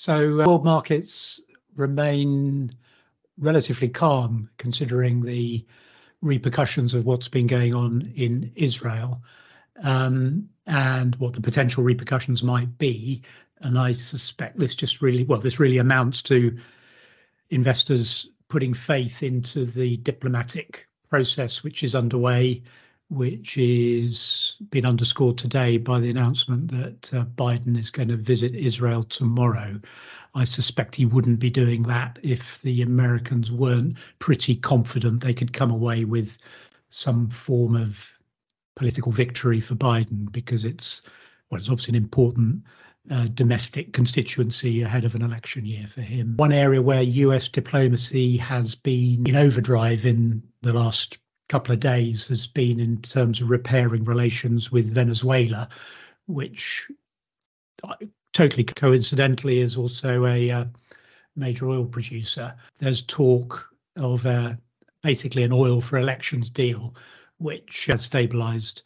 So uh, world markets remain relatively calm considering the repercussions of what's been going on in Israel um, and what the potential repercussions might be. And I suspect this just really, well, this really amounts to investors putting faith into the diplomatic process which is underway which is been underscored today by the announcement that uh, Biden is going to visit Israel tomorrow. I suspect he wouldn't be doing that if the Americans weren't pretty confident they could come away with some form of political victory for Biden because it's well, it's obviously an important uh, domestic constituency ahead of an election year for him. One area where US diplomacy has been in overdrive in the last couple of days has been in terms of repairing relations with Venezuela, which uh, totally coincidentally is also a uh, major oil producer. There's talk of uh, basically an oil for elections deal, which has stabilized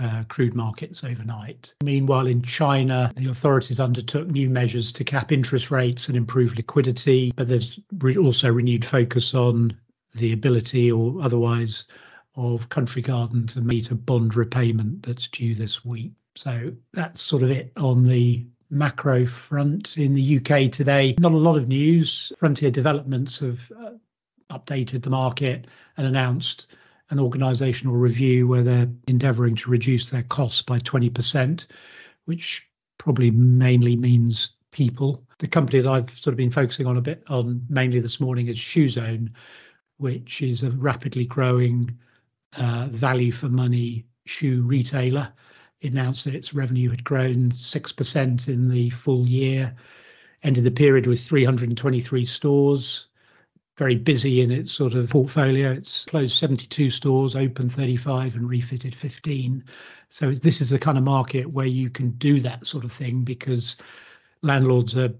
uh, crude markets overnight. Meanwhile, in China, the authorities undertook new measures to cap interest rates and improve liquidity, but there's re- also renewed focus on the ability or otherwise of Country Garden to meet a bond repayment that's due this week. So that's sort of it on the macro front in the UK today. Not a lot of news. Frontier Developments have uh, updated the market and announced an organizational review where they're endeavoring to reduce their costs by 20%, which probably mainly means people. The company that I've sort of been focusing on a bit on mainly this morning is Shoezone, which is a rapidly growing uh, value for money shoe retailer. Announced that its revenue had grown 6% in the full year, ended the period with 323 stores, very busy in its sort of portfolio. It's closed 72 stores, opened 35, and refitted 15. So this is the kind of market where you can do that sort of thing because landlords are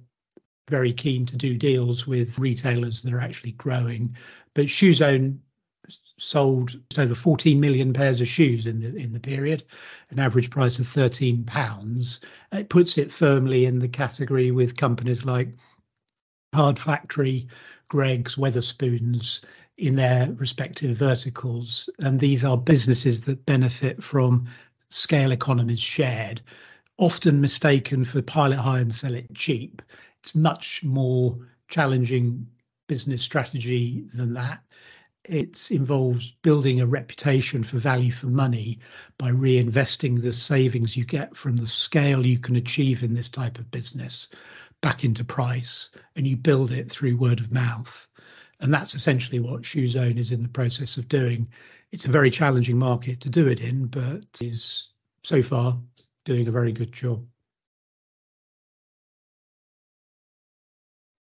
very keen to do deals with retailers that are actually growing. But Shoezone sold over 14 million pairs of shoes in the in the period, an average price of 13 pounds. It puts it firmly in the category with companies like Card Factory, Greggs, Wetherspoons in their respective verticals, and these are businesses that benefit from scale economies shared, often mistaken for pilot high and sell it cheap it's much more challenging business strategy than that. It involves building a reputation for value for money by reinvesting the savings you get from the scale you can achieve in this type of business back into price, and you build it through word of mouth. And that's essentially what Shoezone is in the process of doing. It's a very challenging market to do it in, but is so far doing a very good job.